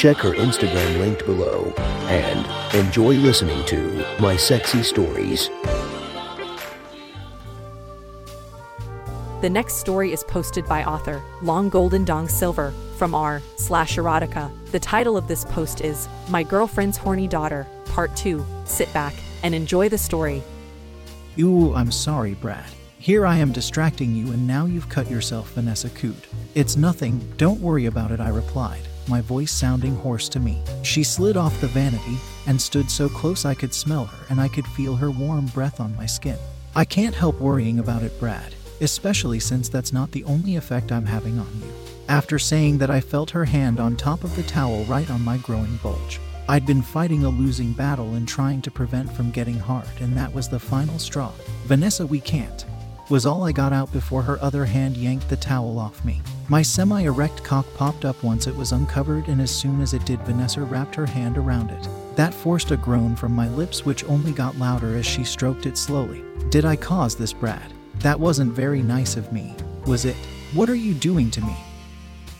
Check her Instagram linked below and enjoy listening to My Sexy Stories. The next story is posted by author Long Golden Dong Silver from r slash erotica. The title of this post is My Girlfriend's Horny Daughter, Part 2. Sit back and enjoy the story. Ooh, I'm sorry, Brad. Here I am distracting you, and now you've cut yourself, Vanessa Coot. It's nothing, don't worry about it, I replied, my voice sounding hoarse to me. She slid off the vanity and stood so close I could smell her and I could feel her warm breath on my skin. I can't help worrying about it, Brad, especially since that's not the only effect I'm having on you. After saying that, I felt her hand on top of the towel right on my growing bulge. I'd been fighting a losing battle and trying to prevent from getting hard, and that was the final straw. Vanessa, we can't. Was all I got out before her other hand yanked the towel off me. My semi erect cock popped up once it was uncovered, and as soon as it did, Vanessa wrapped her hand around it. That forced a groan from my lips, which only got louder as she stroked it slowly. Did I cause this, Brad? That wasn't very nice of me, was it? What are you doing to me?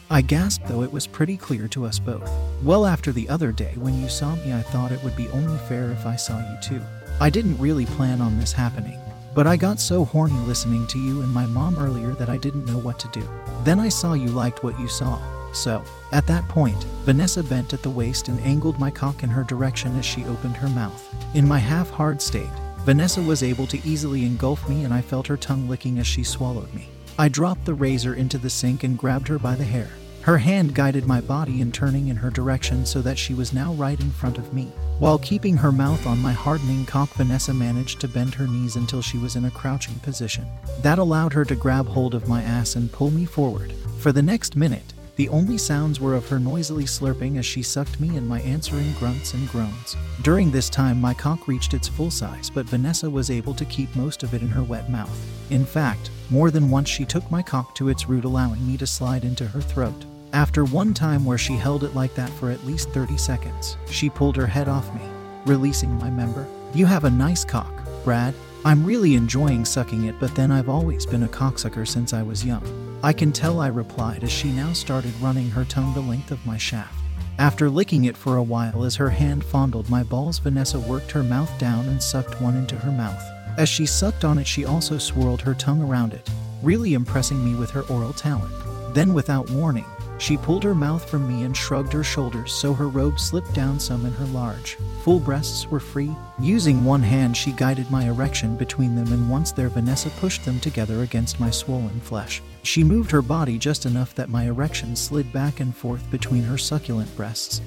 I gasped, though it was pretty clear to us both. Well, after the other day when you saw me, I thought it would be only fair if I saw you too. I didn't really plan on this happening, but I got so horny listening to you and my mom earlier that I didn't know what to do. Then I saw you liked what you saw. So, at that point, Vanessa bent at the waist and angled my cock in her direction as she opened her mouth. In my half hard state, Vanessa was able to easily engulf me, and I felt her tongue licking as she swallowed me. I dropped the razor into the sink and grabbed her by the hair. Her hand guided my body in turning in her direction so that she was now right in front of me. While keeping her mouth on my hardening cock, Vanessa managed to bend her knees until she was in a crouching position. That allowed her to grab hold of my ass and pull me forward. For the next minute, the only sounds were of her noisily slurping as she sucked me and my answering grunts and groans. During this time, my cock reached its full size, but Vanessa was able to keep most of it in her wet mouth. In fact, more than once she took my cock to its root, allowing me to slide into her throat. After one time where she held it like that for at least 30 seconds, she pulled her head off me, releasing my member. You have a nice cock, Brad. I'm really enjoying sucking it, but then I've always been a cocksucker since I was young. I can tell, I replied as she now started running her tongue the length of my shaft. After licking it for a while as her hand fondled my balls, Vanessa worked her mouth down and sucked one into her mouth. As she sucked on it, she also swirled her tongue around it, really impressing me with her oral talent. Then, without warning, she pulled her mouth from me and shrugged her shoulders so her robe slipped down some and her large, full breasts were free. Using one hand, she guided my erection between them, and once there, Vanessa pushed them together against my swollen flesh. She moved her body just enough that my erection slid back and forth between her succulent breasts.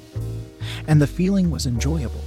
And the feeling was enjoyable,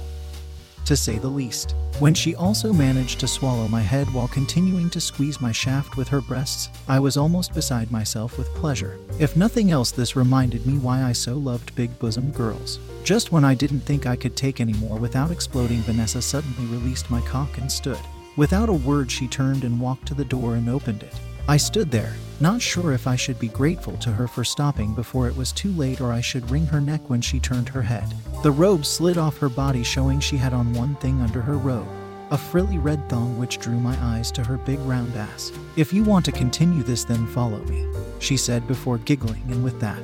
to say the least. When she also managed to swallow my head while continuing to squeeze my shaft with her breasts, I was almost beside myself with pleasure. If nothing else, this reminded me why I so loved big bosom girls. Just when I didn't think I could take any more without exploding, Vanessa suddenly released my cock and stood. Without a word, she turned and walked to the door and opened it. I stood there, not sure if I should be grateful to her for stopping before it was too late or I should wring her neck when she turned her head. The robe slid off her body, showing she had on one thing under her robe a frilly red thong which drew my eyes to her big round ass. If you want to continue this, then follow me, she said before giggling, and with that,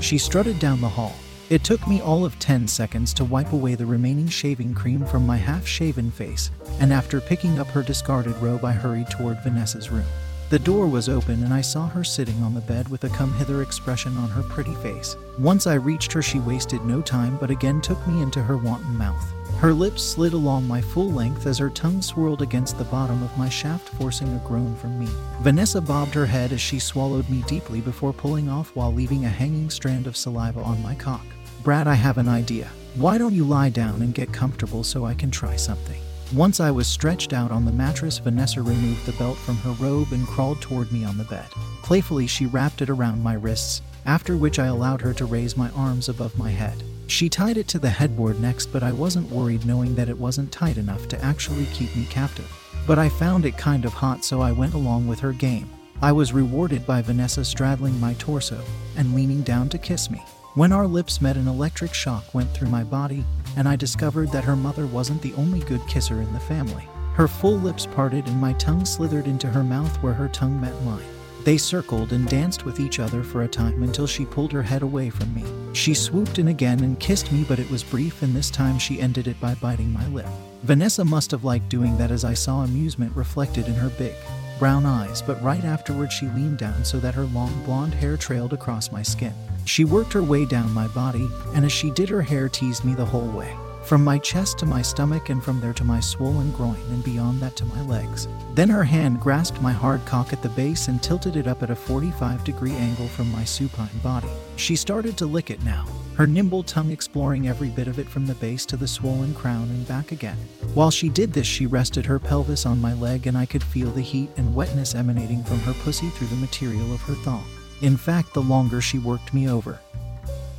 she strutted down the hall. It took me all of 10 seconds to wipe away the remaining shaving cream from my half shaven face, and after picking up her discarded robe, I hurried toward Vanessa's room. The door was open and I saw her sitting on the bed with a come hither expression on her pretty face. Once I reached her, she wasted no time but again took me into her wanton mouth. Her lips slid along my full length as her tongue swirled against the bottom of my shaft, forcing a groan from me. Vanessa bobbed her head as she swallowed me deeply before pulling off while leaving a hanging strand of saliva on my cock. Brad, I have an idea. Why don't you lie down and get comfortable so I can try something? Once I was stretched out on the mattress, Vanessa removed the belt from her robe and crawled toward me on the bed. Playfully, she wrapped it around my wrists, after which I allowed her to raise my arms above my head. She tied it to the headboard next, but I wasn't worried knowing that it wasn't tight enough to actually keep me captive. But I found it kind of hot, so I went along with her game. I was rewarded by Vanessa straddling my torso and leaning down to kiss me. When our lips met, an electric shock went through my body, and I discovered that her mother wasn't the only good kisser in the family. Her full lips parted, and my tongue slithered into her mouth where her tongue met mine. They circled and danced with each other for a time until she pulled her head away from me. She swooped in again and kissed me, but it was brief, and this time she ended it by biting my lip. Vanessa must have liked doing that as I saw amusement reflected in her big, brown eyes, but right afterward she leaned down so that her long blonde hair trailed across my skin. She worked her way down my body, and as she did, her hair teased me the whole way. From my chest to my stomach, and from there to my swollen groin, and beyond that to my legs. Then her hand grasped my hard cock at the base and tilted it up at a 45 degree angle from my supine body. She started to lick it now, her nimble tongue exploring every bit of it from the base to the swollen crown and back again. While she did this, she rested her pelvis on my leg, and I could feel the heat and wetness emanating from her pussy through the material of her thong. In fact, the longer she worked me over,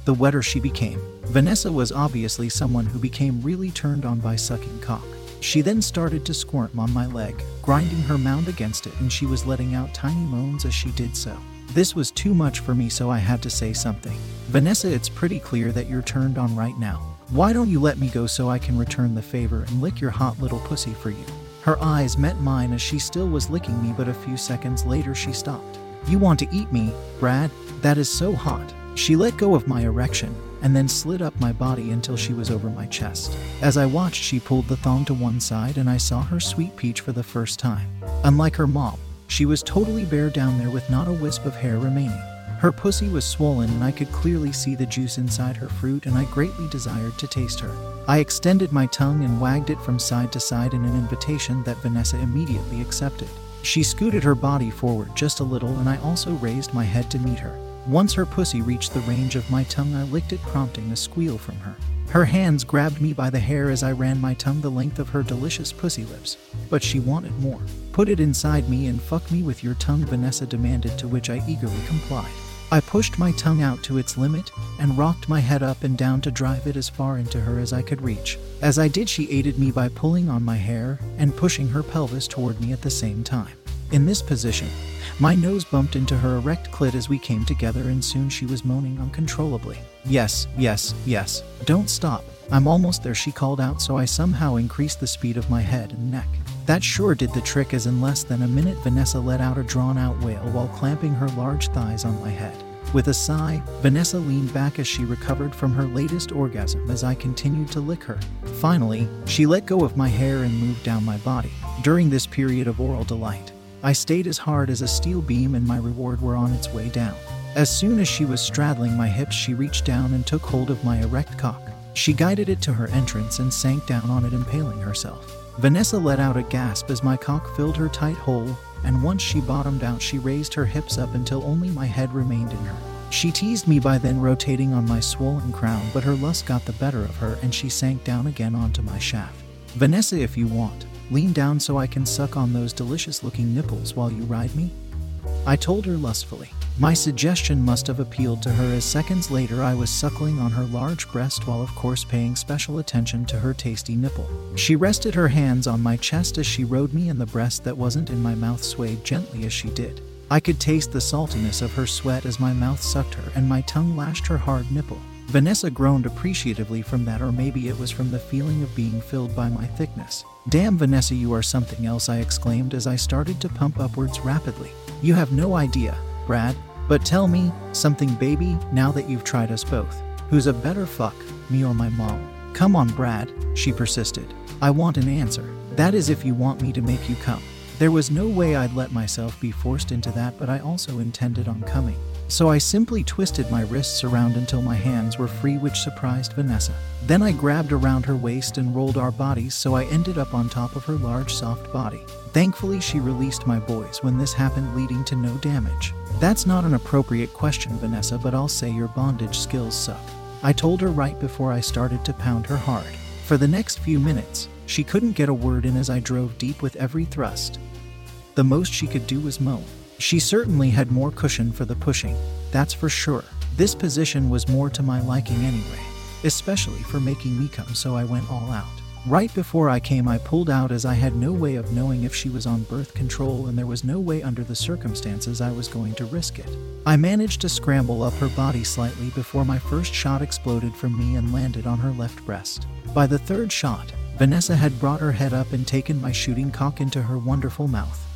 the wetter she became. Vanessa was obviously someone who became really turned on by sucking cock. She then started to squirm on my leg, grinding her mound against it, and she was letting out tiny moans as she did so. This was too much for me, so I had to say something. Vanessa, it's pretty clear that you're turned on right now. Why don't you let me go so I can return the favor and lick your hot little pussy for you? Her eyes met mine as she still was licking me, but a few seconds later she stopped. You want to eat me, Brad? That is so hot. She let go of my erection and then slid up my body until she was over my chest. As I watched, she pulled the thong to one side and I saw her sweet peach for the first time. Unlike her mom, she was totally bare down there with not a wisp of hair remaining. Her pussy was swollen and I could clearly see the juice inside her fruit, and I greatly desired to taste her. I extended my tongue and wagged it from side to side in an invitation that Vanessa immediately accepted. She scooted her body forward just a little, and I also raised my head to meet her. Once her pussy reached the range of my tongue, I licked it, prompting a squeal from her. Her hands grabbed me by the hair as I ran my tongue the length of her delicious pussy lips. But she wanted more. Put it inside me and fuck me with your tongue, Vanessa demanded, to which I eagerly complied. I pushed my tongue out to its limit and rocked my head up and down to drive it as far into her as I could reach. As I did, she aided me by pulling on my hair and pushing her pelvis toward me at the same time. In this position, my nose bumped into her erect clit as we came together, and soon she was moaning uncontrollably. Yes, yes, yes, don't stop. I'm almost there, she called out, so I somehow increased the speed of my head and neck. That sure did the trick, as in less than a minute, Vanessa let out a drawn out wail while clamping her large thighs on my head. With a sigh, Vanessa leaned back as she recovered from her latest orgasm as I continued to lick her. Finally, she let go of my hair and moved down my body. During this period of oral delight, I stayed as hard as a steel beam and my reward were on its way down. As soon as she was straddling my hips, she reached down and took hold of my erect cock. She guided it to her entrance and sank down on it, impaling herself. Vanessa let out a gasp as my cock filled her tight hole, and once she bottomed out, she raised her hips up until only my head remained in her. She teased me by then rotating on my swollen crown, but her lust got the better of her and she sank down again onto my shaft. Vanessa, if you want, lean down so I can suck on those delicious looking nipples while you ride me? I told her lustfully. My suggestion must have appealed to her as seconds later I was suckling on her large breast while, of course, paying special attention to her tasty nipple. She rested her hands on my chest as she rode me, and the breast that wasn't in my mouth swayed gently as she did. I could taste the saltiness of her sweat as my mouth sucked her and my tongue lashed her hard nipple. Vanessa groaned appreciatively from that, or maybe it was from the feeling of being filled by my thickness. Damn, Vanessa, you are something else, I exclaimed as I started to pump upwards rapidly. You have no idea, Brad, but tell me something, baby, now that you've tried us both. Who's a better fuck, me or my mom? Come on, Brad, she persisted. I want an answer. That is, if you want me to make you come. There was no way I'd let myself be forced into that, but I also intended on coming. So I simply twisted my wrists around until my hands were free, which surprised Vanessa. Then I grabbed around her waist and rolled our bodies so I ended up on top of her large, soft body. Thankfully, she released my boys when this happened, leading to no damage. That's not an appropriate question, Vanessa, but I'll say your bondage skills suck. I told her right before I started to pound her hard. For the next few minutes, she couldn't get a word in as I drove deep with every thrust. The most she could do was moan. She certainly had more cushion for the pushing, that's for sure. This position was more to my liking anyway. especially for making me come, so I went all out. Right before I came, I pulled out as I had no way of knowing if she was on birth control, and there was no way under the circumstances I was going to risk it. I managed to scramble up her body slightly before my first shot exploded from me and landed on her left breast. By the third shot, Vanessa had brought her head up and taken my shooting cock into her wonderful mouth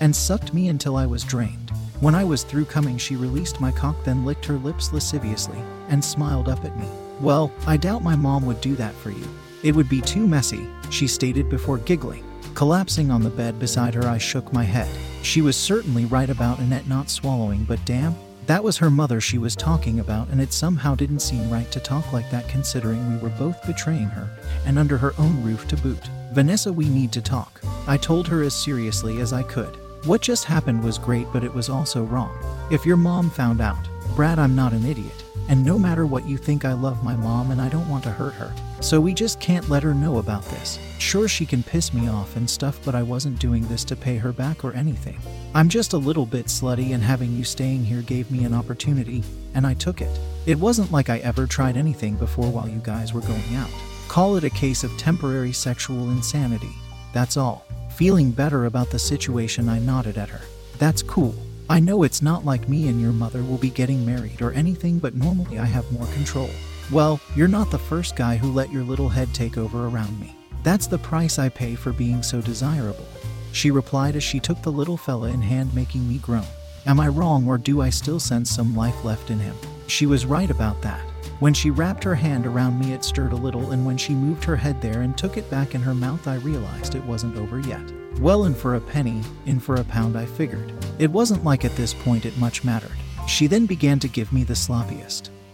and sucked me until I was drained. When I was through coming, she released my cock, then licked her lips lasciviously and smiled up at me. Well, I doubt my mom would do that for you. It would be too messy, she stated before giggling. Collapsing on the bed beside her, I shook my head. She was certainly right about Annette not swallowing, but damn, that was her mother she was talking about, and it somehow didn't seem right to talk like that considering we were both betraying her, and under her own roof to boot. Vanessa, we need to talk. I told her as seriously as I could. What just happened was great, but it was also wrong. If your mom found out, Brad, I'm not an idiot. And no matter what you think, I love my mom and I don't want to hurt her. So we just can't let her know about this. Sure, she can piss me off and stuff, but I wasn't doing this to pay her back or anything. I'm just a little bit slutty, and having you staying here gave me an opportunity, and I took it. It wasn't like I ever tried anything before while you guys were going out. Call it a case of temporary sexual insanity. That's all. Feeling better about the situation, I nodded at her. That's cool. I know it's not like me and your mother will be getting married or anything, but normally I have more control. Well, you're not the first guy who let your little head take over around me. That's the price I pay for being so desirable. She replied as she took the little fella in hand, making me groan. Am I wrong, or do I still sense some life left in him? She was right about that. When she wrapped her hand around me, it stirred a little, and when she moved her head there and took it back in her mouth, I realized it wasn't over yet. Well, in for a penny, in for a pound, I figured. It wasn't like at this point it much mattered. She then began to give me the sloppiest,